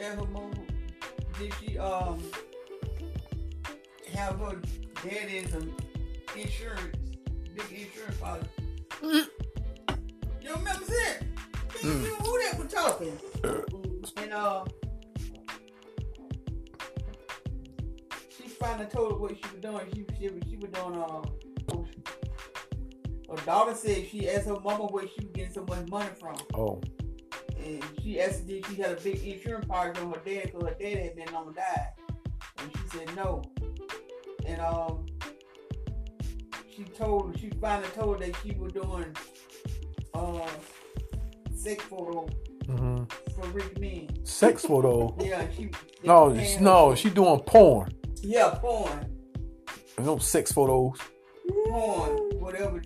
have her mom? Did she um have her daddy some insurance, big insurance policy? You remember that? You Mm. knew who that was talking? And uh, she finally told her what she was doing. She she, was- she was doing uh. Her daughter said she asked her mama where she was getting so much money from. Oh. And she asked if she had a big insurance policy on her dad because her dad had been on die. And she said no. And um, she told she finally told that she was doing uh sex photo hmm for rich men. Sex photo. Yeah, she. No, her- no, she doing porn. Yeah, porn, No sex photos. porn, whatever.